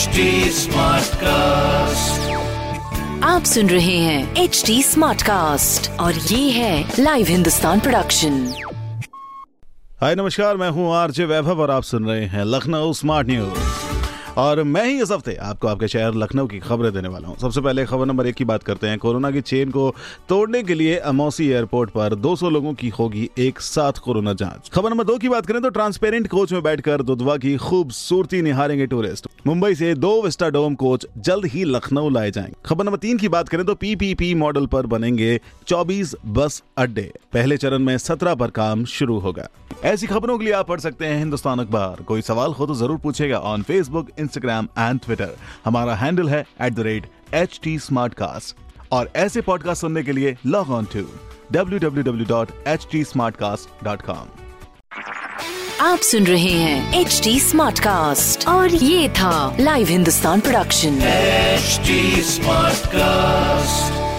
HD cast आप सुन रहे हैं एच डी स्मार्ट कास्ट और ये है लाइव हिंदुस्तान प्रोडक्शन हाय नमस्कार मैं हूँ आरजे वैभव और आप सुन रहे हैं लखनऊ स्मार्ट न्यूज़ और मैं ही इस हफ़्ते आपको आपके शहर लखनऊ की खबरें देने वाला हूँ। सबसे पहले खबर नंबर एक की बात करते हैं। कोरोना की चेन को तोड़ने के लिए अमौसी एयरपोर्ट पर 200 लोगों की होगी एक साथ कोरोना जाँच। खबर नंबर दो की बात करें तो ट्रांसपेरेंट कोच में बैठकर दुधवा की खूबसूरती निहारेंगे टूरिस्ट। मुंबई से दो विस्टाडोम कोच जल्द ही लखनऊ लाए जाएँगे। खबर नंबर तीन की बात करें तो पीपीपी मॉडल पर बनेंगे 24 बस अड्डे। पहले चरण में 17 पर काम शुरू होगा। ऐसी खबरों के लिए आप पढ़ सकते हैं हिंदुस्तान अखबार। कोई सवाल हो तो ज़रूर पूछेगा on Facebook Instagram and Twitter हमारा हैंडल है at the rate H T और ऐसे पॉडकास्ट सुनने के लिए लॉग ऑन टू www.htsmartcast.com आप सुन रहे हैं एच टी स्मार्ट कास्ट और ये था live Hindustan production H smart Smartcast.